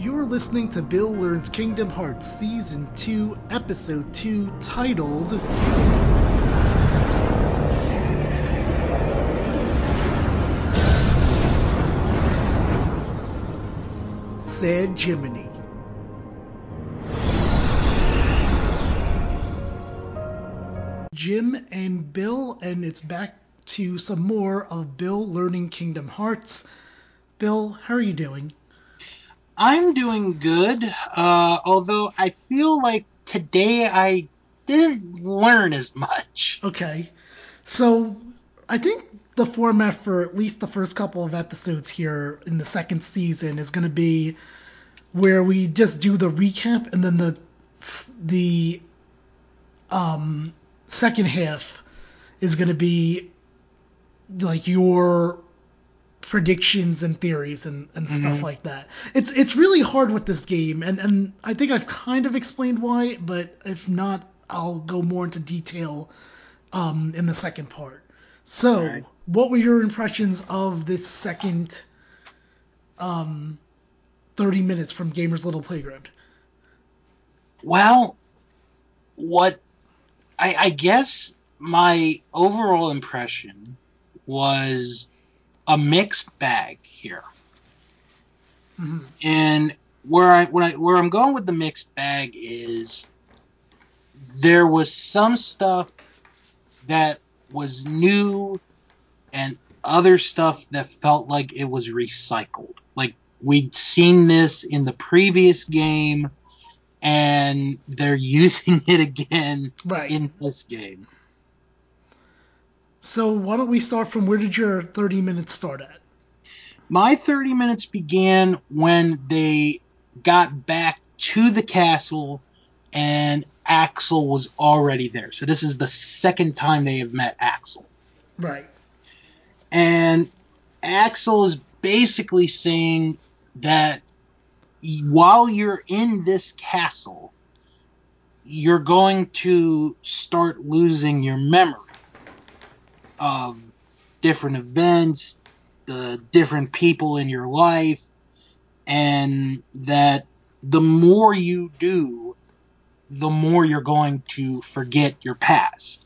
You're listening to Bill Learns Kingdom Hearts Season 2, Episode 2, titled Sad Jiminy. Jim and Bill, and it's back to some more of Bill Learning Kingdom Hearts. Bill, how are you doing? I'm doing good, uh, although I feel like today I didn't learn as much. Okay. So, I think the format for at least the first couple of episodes here in the second season is going to be where we just do the recap and then the the um second half is going to be like your predictions and theories and, and stuff Mhm. like that. It's it's really hard with this game and, and I think I've kind of explained why, but if not, I'll go more into detail um, in the second part. So, Alright. what were your impressions of this second um, 30 minutes from Gamer's Little Playground? Well, what I, I guess my overall impression was a mixed bag here. hmm And where I when I where I'm going with the mixed bag is there was some stuff that was new and other stuff that felt like it was recycled. Like we'd seen this in the previous game and they're using it again Right. in this game. So, why don't we start from where did your 30 minutes start at? My 30 minutes began when they got back to the castle and Axel was already there. So this is the second time they have met Axel. Right. And Axel is basically saying that while you're in this castle, you're going to start losing your memory of different events, the different people in your life, and that the more you do, the more you're going to forget your past.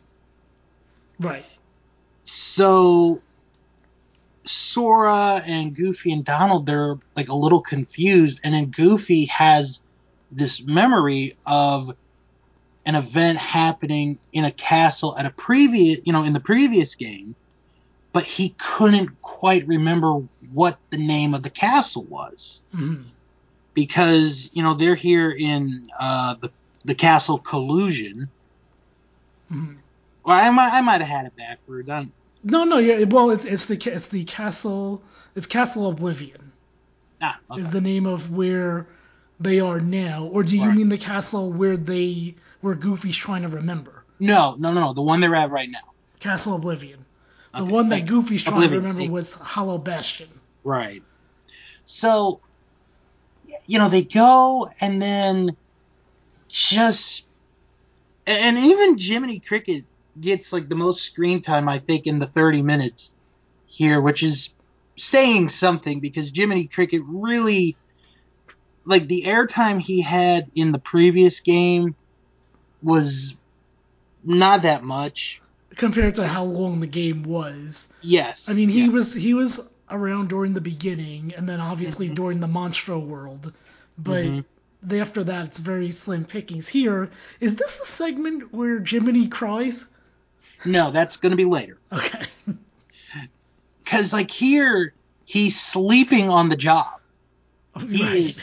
Right. So Sora and Goofy and Donald they're like a little confused and then Goofy has this memory of an event happening in a castle at a previous you know in the previous game but he couldn't quite remember what the name of the castle was hmm because you know they're here in uh, the the castle collusion hmm or I might I might have had it backwards I don't, No, no, yeah. Well, it's it's the it's the castle. It's Castle Oblivion ah, okay. is the name of where they are now, or do you Right. mean the castle where they where Goofy's trying to remember? no no no no the one they're at right now Castle Oblivion. The Okay, one that Goofy's trying Oblivion, to remember was Hollow Bastion. Right. So, you know, they go and then just. And even Jiminy Cricket gets like the most screen time, I think, in the 30 minutes here, which is saying something because Jiminy Cricket really. Like the airtime he had in the previous game was not that much. compared to how long the game was. Yes. I mean, he yeah. was he was around during the beginning, and then obviously Mhm. during the Monstro world, but Mhm. after that it's very slim pickings. Here, is this the segment where Jiminy cries? No, that's going to be later. Okay. Because, like, here, he's sleeping on the job. He right. is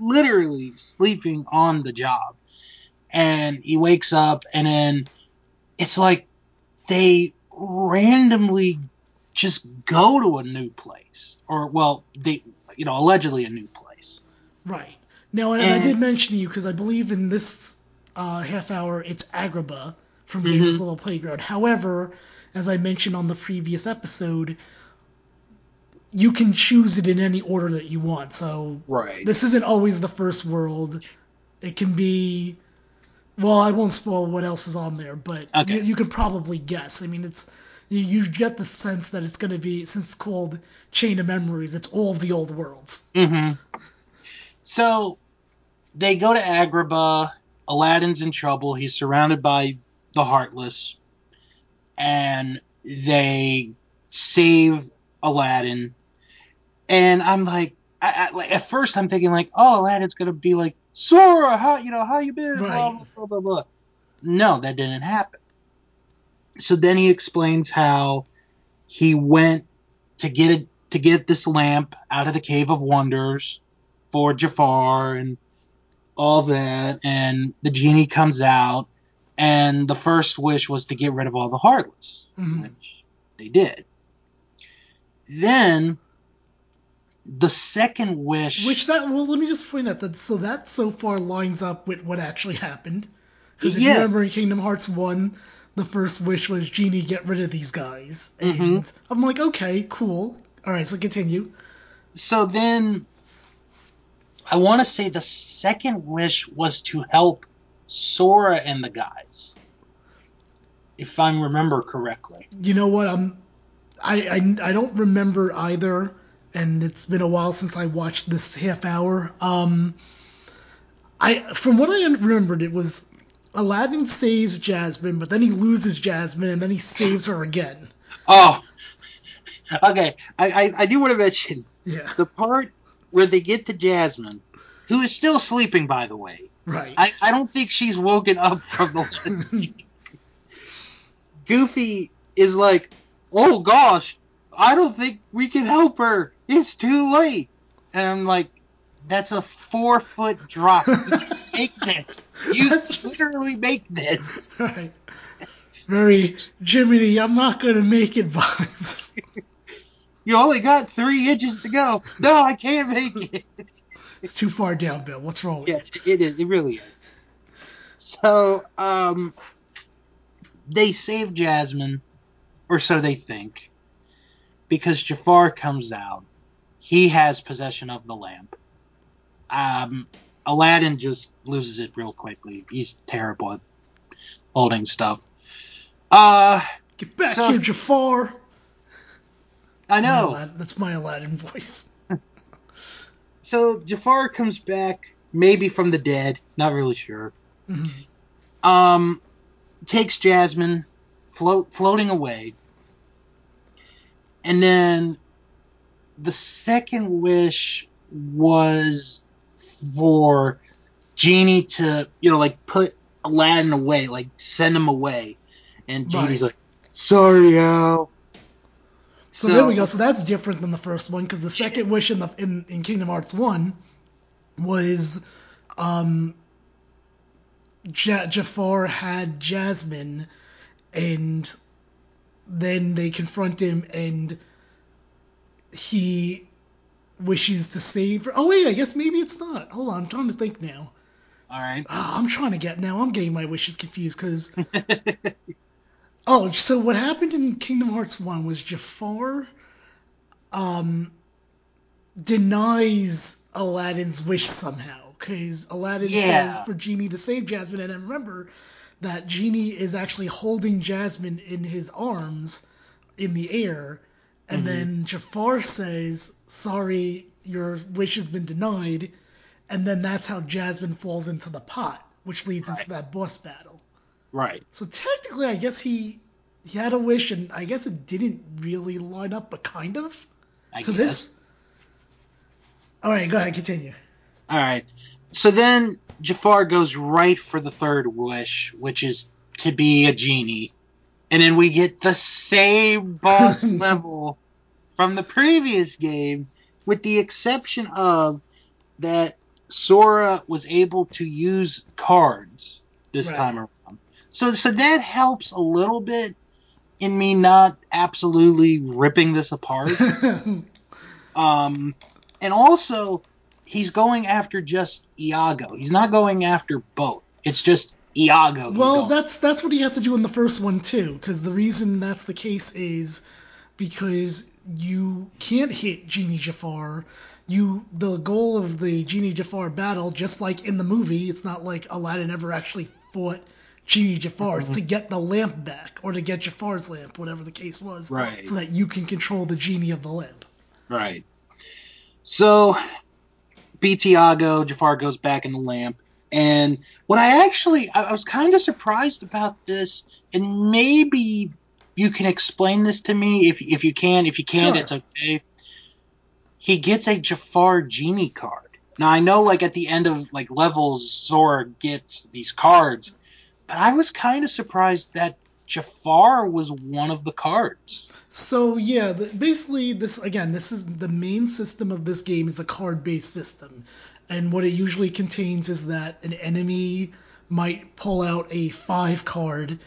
literally sleeping on the job. And he wakes up, and then it's like they randomly just go to a new place. Or, well, they, you know, allegedly a new place. Right. Now, and, I did mention to you because I believe in this uh, half hour it's Agrabah from Mhm. Gamer's Little Playground. However, as I mentioned on the previous episode, you can choose it in any order that you want. So Right. this isn't always the first world. It can be. Well, I won't spoil what else is on there, but Okay. you, you could probably guess. I mean, it's you, you get the sense that it's going to be since it's called Chain of Memories. It's all the old worlds. hmm So they go to Agrabah. Aladdin's in trouble. He's surrounded by the Heartless, and they save Aladdin. And I'm like, I, I, like at first I'm thinking like, oh, Aladdin's gonna be like, Sora, how you know how you been? Right. blah blah blah blah. No, that didn't happen. So then he explains how he went to get it to get this lamp out of the Cave of Wonders for Jafar and all that, and the genie comes out, and the first wish was to get rid of all the heartless, Mhm. which they did. Then the second wish, Which that well, let me just point out that so that so far lines up with what actually happened. Because if Yeah. you remember in Kingdom Hearts one, the first wish was genie get rid of these guys, and Mhm. I'm like, okay, cool. All right, so continue. so then I want to say the second wish was to help Sora and the guys, if I remember correctly. You know what? I'm I, I I don't remember either, and it's been a while since I watched this half hour. Um, I from what I remembered, it was Aladdin saves Jasmine, but then he loses Jasmine, and then he saves her again. Oh, okay. I, I, I do want to mention Yeah, the part where they get to Jasmine, who is still sleeping, by the way. right. I, I don't think she's woken up from the. Goofy is like, oh gosh, I don't think we can help her. It's too late. And I'm like, that's a four foot drop. You make this. You literally make this. right. Very Jiminy, I'm not gonna make it vibes. You only got three inches to go. No, I can't make it. It's too far down, Bill. What's wrong with Yeah, you? it is. It really is. So, um, they save Jasmine, or so they think, because Jafar comes out. He has possession of the lamp. Um, Aladdin just loses it real quickly. He's terrible at holding stuff. Uh, Get back So- here, Jafar. I my know. Aladdin- That's my Aladdin voice. So Jafar comes back, maybe from the dead. Not really sure. Mhm. um, takes Jasmine, float floating away, and then the second wish was for Genie to, you know, like put Aladdin away, like send him away, and Genie's Right. like, "Sorry, Al." So, there we go. So that's different than the first one because the second wish in the in, in Kingdom Hearts one was um ja- Jafar had Jasmine and then they confront him and he wishes to save her. Oh wait, I guess maybe it's not. Hold on, I'm trying to think now. All right. Ah, I'm trying to get now. I'm getting my wishes confused because Oh, so what happened in Kingdom Hearts 1 was Jafar um denies Aladdin's wish somehow cuz Aladdin Yeah. says for Genie to save Jasmine and then remember that Genie is actually holding Jasmine in his arms in the air and Mhm. then Jafar says sorry your wish has been denied and then that's how Jasmine falls into the pot which leads Right. into that boss battle. right. So technically, I guess he he had a wish, and I guess it didn't really line up, but kind of I to guess. this. All right, go ahead, continue. All right. So then Jafar goes right for the third wish, which is to be a genie. And then we get the same boss level from the previous game, with the exception of that Sora was able to use cards this Right. time around. So, so that helps a little bit in me not absolutely ripping this apart. Um, and also, he's going after just Iago. He's not going after both. It's just Iago. well, that's that's what he had to do in the first one too, because the reason that's the case is because you can't hit Genie Jafar. You the goal of the Genie Jafar battle, just like in the movie, it's not like Aladdin ever actually fought Genie Jafar. It's to mm-hmm. get the lamp back or to get Jafar's lamp, whatever the case was, Right. so that you can control the genie of the lamp. Right. So, beat Iago. Jafar goes back in the lamp. And what I actually, I, I was kind of surprised about this, and maybe you can explain this to me if if you can. If you can't, Sure. it's okay. He gets a Jafar genie card. Now I know, like at the end of like levels, Sora gets these cards, but I was kind of surprised that Jafar was one of the cards. So yeah, the, basically this again, this is the main system of this game is a card-based system, and what it usually contains is that an enemy might pull out a five card,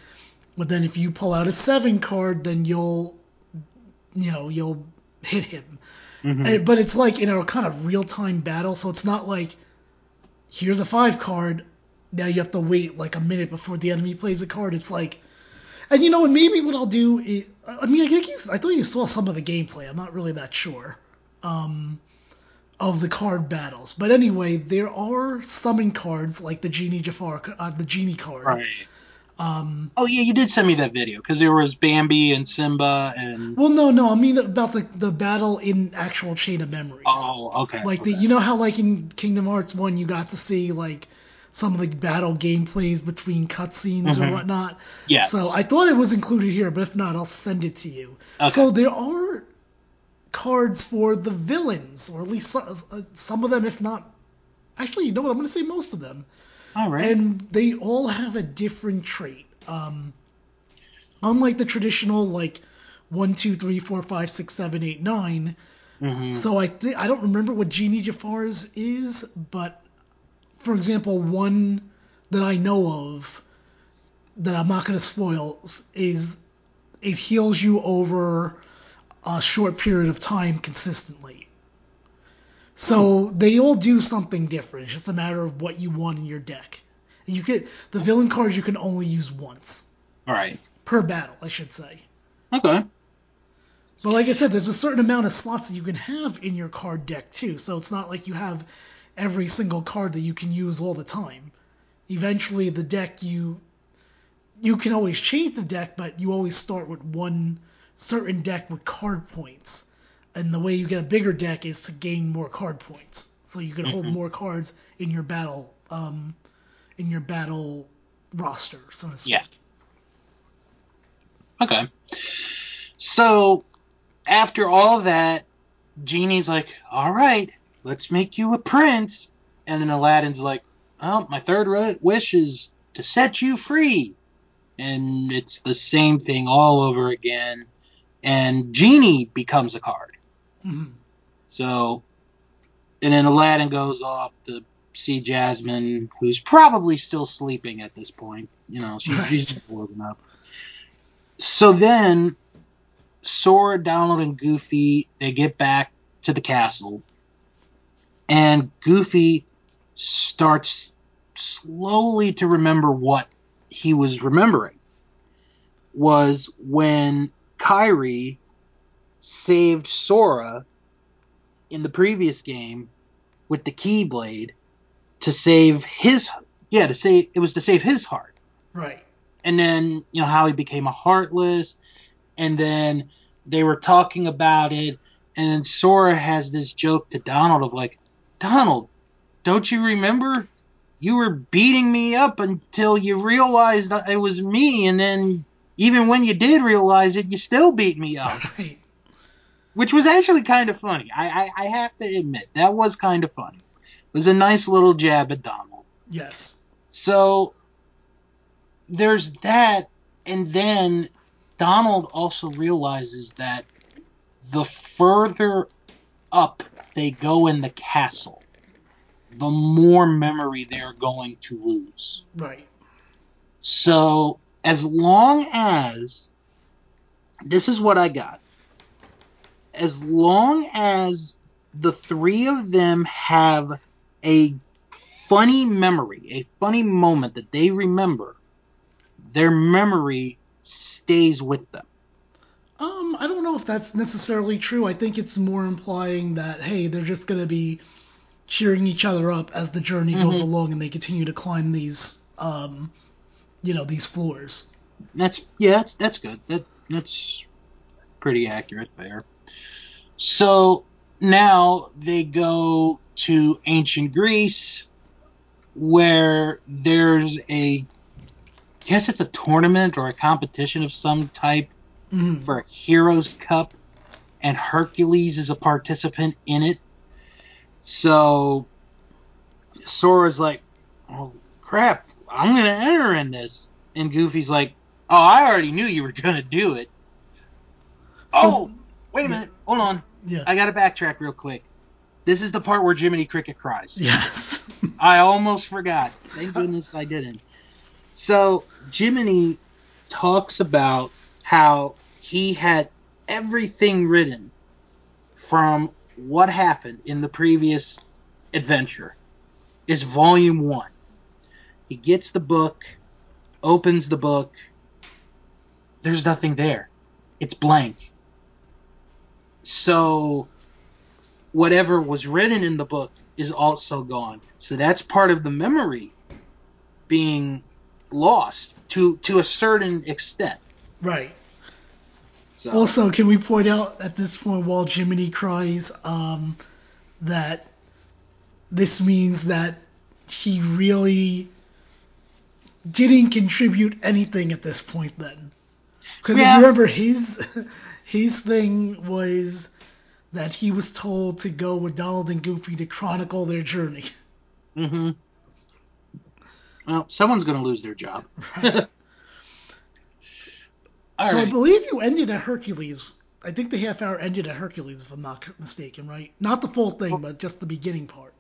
but then if you pull out a seven card, then you'll, you know, you'll hit him. Mm-hmm. And- but it's like in a kind of real-time battle, so it's not like here's a five card, now you have to wait like a minute before the enemy plays a card. It's like and you know what? Maybe what I'll do is, I mean, I think you, I thought you saw some of the gameplay. I'm not really that sure um, of the card battles, but anyway, there are summon cards like the genie Jafar, uh, the genie card. Right. Um, Oh yeah, you did send me that video because there was Bambi and Simba and. well, no, no, I mean about the the battle in actual Chain of Memories. Oh, okay. like okay. the, you know how like in Kingdom Hearts one, you got to see like some of the battle gameplays between cutscenes or Mhm. whatnot. Yes. So I thought it was included here, but if not, I'll send it to you. Okay. So there are cards for the villains, or at least some, uh, some of them, if not. Actually, you know what? I'm going to say most of them. All right. And they all have a different trait. Um, unlike the traditional, like, 1, 2, 3, 4, 5, 6, 7, 8, 9. Mhm. So I th- I don't remember what Genie Jafar's is, but for example, one that I know of that I'm not going to spoil is it heals you over a short period of time consistently. So they all do something different. It's just a matter of what you want in your deck. You could the villain cards you can only use once All right. per battle, I should say. Okay. But like I said, there's a certain amount of slots that you can have in your card deck too. So it's not like you have every single card that you can use all the time. Eventually, the deck you you can always change the deck, but you always start with one certain deck with card points. And the way you get a bigger deck is to gain more card points, so you can hold Mhm. more cards in your battle um, in your battle roster, so to speak. Yeah. Okay. So after all that, Genie's like, "All right, let's make you a prince," and then Aladdin's like, "Oh, my third wish is to set you free," and it's the same thing all over again. And Genie becomes a card. Mhm. So, and then Aladdin goes off to see Jasmine, who's probably still sleeping at this point. You know, she's, Right. she's just woken up. So then, Sora, Donald, and Goofy they get back to the castle, and Goofy starts slowly to remember what he was remembering. Was when Kairi saved Sora in the previous game with the Keyblade to save his yeah to save it was to save his heart Right. and then you know how he became a heartless and then they were talking about it and then Sora has this joke to Donald of like Donald don't you remember you were beating me up until you realized that it was me and then even when you did realize it you still beat me up Right. which was actually kind of funny. I, I, I have to admit that was kind of funny. It was a nice little jab at Donald. Yes. So there's that, and then Donald also realizes that the further up they go in the castle, the more memory they're going to lose. Right. So as long as this is what I got. As long as the three of them have a funny memory, a funny moment that they remember, their memory stays with them. Um, I don't know if that's necessarily true. I think it's more implying that hey, they're just gonna be cheering each other up as the journey goes Mhm. along and they continue to climb these um, you know, these floors. That's yeah, that's that's good. That that's pretty accurate there. So now they go to ancient Greece, where there's a, I guess it's a tournament or a competition of some type Mhm. for a Heroes Cup, and Hercules is a participant in it. So Sora's like, "Oh crap, I'm gonna enter in this," and Goofy's like, "Oh, I already knew you were gonna do it." So- oh, wait a minute, hold on, Yeah. I gotta backtrack real quick. This is the part where Jiminy Cricket cries. yes. I almost forgot. Thank goodness I didn't. So Jiminy talks about how he had everything written from what happened in the previous adventure. Is volume one. He gets the book, opens the book. There's nothing there. It's blank. So whatever was written in the book is also gone. So that's part of the memory being lost to to a certain extent. right. So Also, can we point out at this point while Jiminy cries um, that this means that he really didn't contribute anything at this point then? Because if Yeah. you remember, his his thing was that he was told to go with Donald and Goofy to chronicle their journey. hmm Well, someone's going to lose their job. Right. All so I believe you ended at Hercules. I think the half hour ended at Hercules, if I'm not mistaken, right? Not the full thing, but just the beginning part.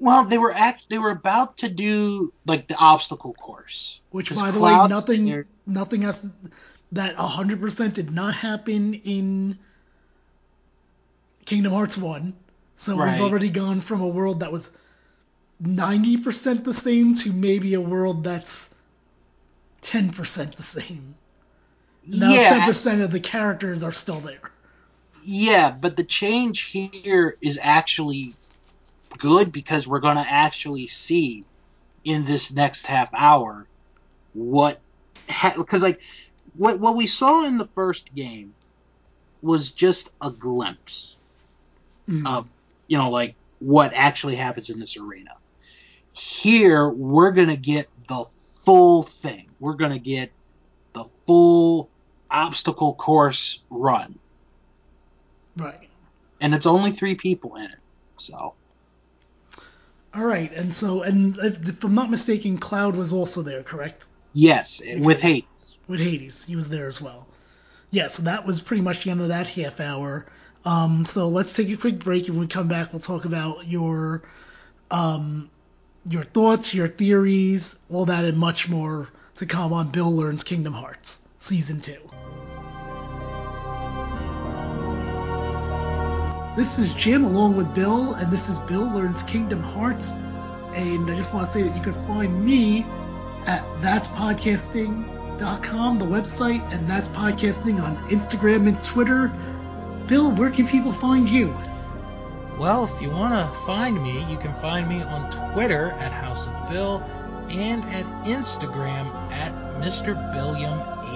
Well, they were act they were about to do like the obstacle course. which by the way, nothing, there. nothing else that 100% did not happen in Kingdom Hearts 1. So Right. we've already gone from a world that was 90% the same to maybe a world that's 10% the same. Now yeah, 10% of the characters are still there. yeah, but the change here is actually good because we're going to actually see in this next half hour what because like what what we saw in the first game was just a glimpse Mm. of you know like what actually happens in this arena. Here we're gonna get the full thing. We're gonna get the full obstacle course run, Right. and it's only three people in it. So All right, and so, and if, if I'm not mistaken, Cloud was also there, correct? yes, with Hades. With Hades, he was there as well. Yeah, so that was pretty much the end of that half hour. Um, so let's take a quick break, and when we come back, we'll talk about your, um, your thoughts, your theories, all that, and much more to come on Bill Learns Kingdom Hearts season two. This is Jim along with Bill, and this is Bill Learns Kingdom Hearts. And I just want to say that you can find me at that'spodcasting.com, the website, and that's podcasting on Instagram and Twitter. Bill, where can people find you? Well, if you want to find me, you can find me on Twitter at House of Bill and at Instagram at Mr.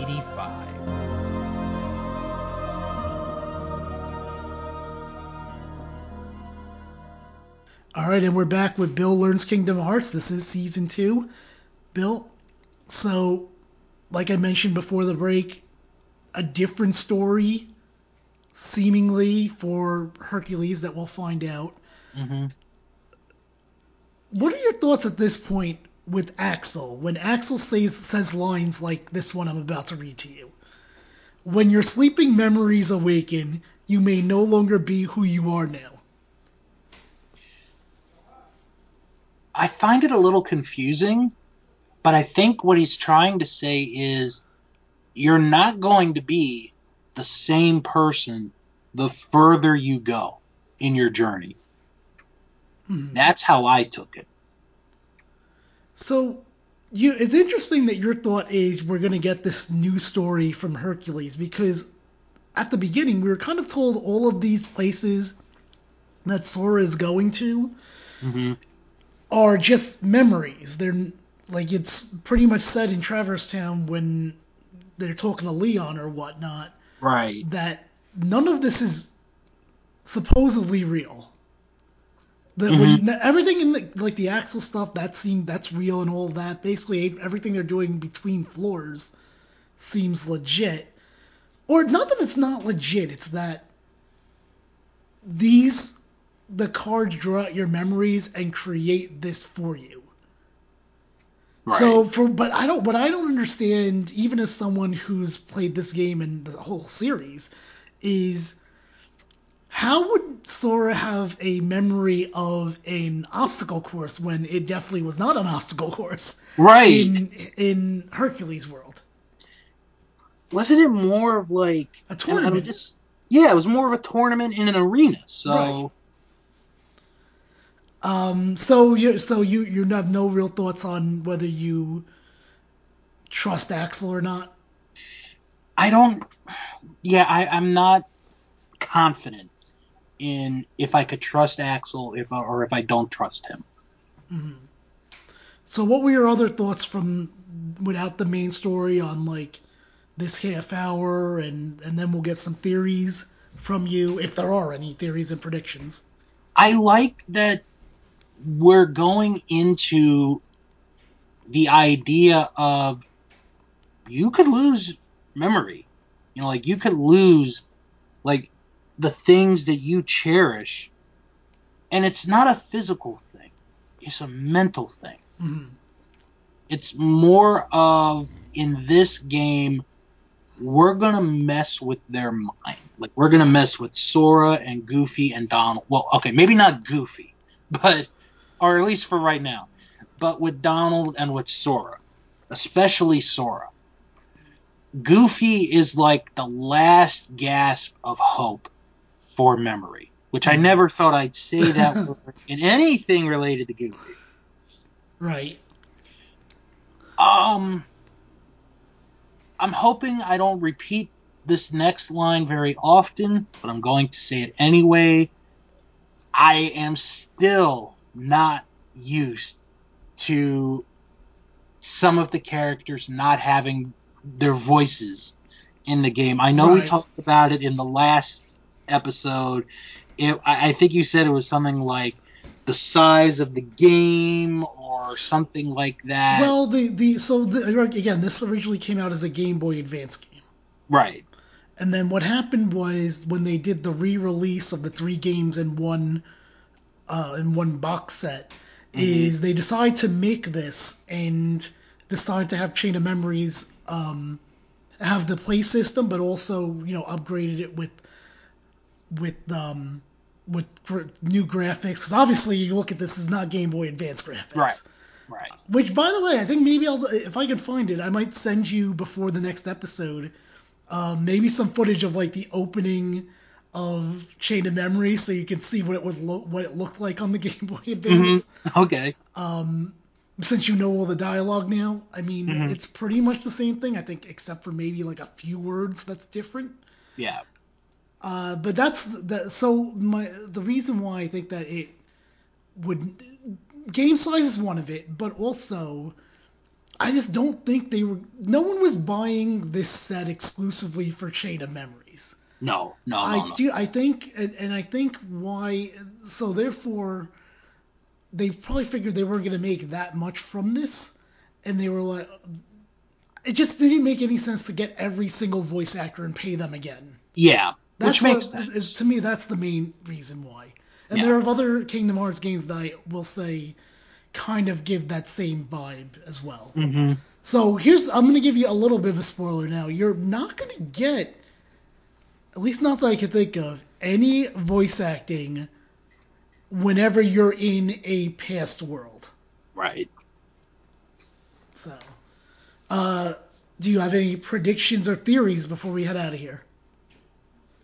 Billiam85. All right, and we're back with Bill Learns Kingdom Hearts. This is season two. Bill, so like I mentioned before the break, a different story, seemingly for Hercules that we'll find out. hmm What are your thoughts at this point with Axel when Axel says says lines like this one I'm about to read to you? When your sleeping memories awaken, you may no longer be who you are now. I find it a little confusing, but I think what he's trying to say is you're not going to be the same person the further you go in your journey. Hmm. That's how I took it. So, you, it's interesting that your thought is we're going to get this new story from Hercules because at the beginning we were kind of told all of these places that Sora is going to hmm are just memories. They're like it's pretty much said in Traverse Town when they're talking to Leon or whatnot Right. that none of this is supposedly real. The, mm-hmm. when, everything in the, like the Axel stuff that seemed that's real and all of that. Basically, everything they're doing between floors seems legit. Or not that it's not legit. It's that these the cards draw out your memories and create this for you. Right. So for but I don't what I don't understand even as someone who's played this game and the whole series is how would Sora have a memory of an obstacle course when it definitely was not an obstacle course right. in in Hercules world? Wasn't it more of like A and I mean, tournament. just yeah, it was more of a tournament in an arena. So Right. Um, so you so you you have no real thoughts on whether you trust Axel or not. I don't. Yeah, I, I'm not confident in if I could trust Axel if or if I don't trust him. Mhm. So what were your other thoughts from without the main story on like this half hour and and then we'll get some theories from you if there are any theories and predictions. I like that we're going into the idea of you could lose memory. You know, like you could lose like the things that you cherish. And it's not a physical thing. It's a mental thing. hmm It's more of in this game we're gonna mess with their mind. Like we're gonna mess with Sora and Goofy and Donald. Well, okay, maybe not Goofy, but or at least for right now, but with Donald and with Sora, especially Sora. Goofy is like the last gasp of hope for memory, which I never thought I'd say that word in anything related to Goofy. Right. Um, I'm hoping I don't repeat this next line very often, but I'm going to say it anyway. I am still not used to some of the characters not having their voices in the game. I know we talked about it in the last episode. It, I, I think you said it was something like the size of the game or something like that. Well, the the so the, again, this originally came out as a Game Boy Advance game. right. And then what happened was when they did the re-release of the three games in one uh, in one box set, is they decided to make this and decided to have Chain of Memories um, have the play system, but also you know upgraded it with with um, with gr- new graphics because obviously you look at this is not Game Boy Advance graphics. Right. Right. Which, by the way, I think maybe I'll if I can find it, I might send you before the next episode, um, maybe some footage of like the opening of Chain of Memory, so you can see what it would look what it looked like on the Game Boy Advance. Okay. Um, since you know all the dialogue now, I mean, Mhm. it's pretty much the same thing, I think, except for maybe like a few words that's different. Yeah. Uh, but that's the so my the reason why I think that it would game size is one of it, but also I just don't think they were. No one was buying this set exclusively for Chain of Memories. No. No. I no, no. do. I think, and, and I think why. So therefore, they probably figured they weren't going to make that much from this, and they were like, it just didn't make any sense to get every single voice actor and pay them again. Yeah. That's Which makes what, sense. is- to me, that's the main reason why. And Yeah. there are other Kingdom Hearts games that I will say kind of give that same vibe as well. mm-hmm. So here's I'm gonna give you a little bit of a spoiler now. You're not gonna get, at least not that I can think of, any voice acting whenever you're in a past world. Right. So, uh, do you have any predictions or theories before we head out of here?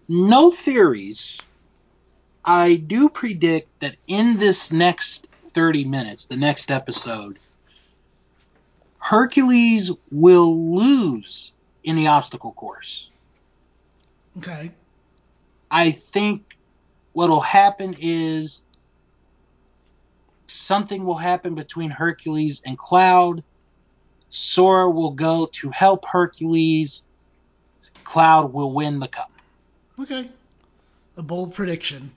No theories. I do predict that in this next 30 minutes, the next episode, Hercules will lose in the obstacle course. Okay. I think what'll happen is something will happen between Hercules and Cloud. Sora will go to help Hercules. Cloud will win the cup. Okay. A bold prediction.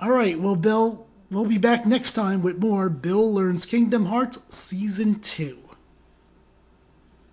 All right. Well, Bill, we'll be back next time with more Bill Learns Kingdom Hearts Season 2.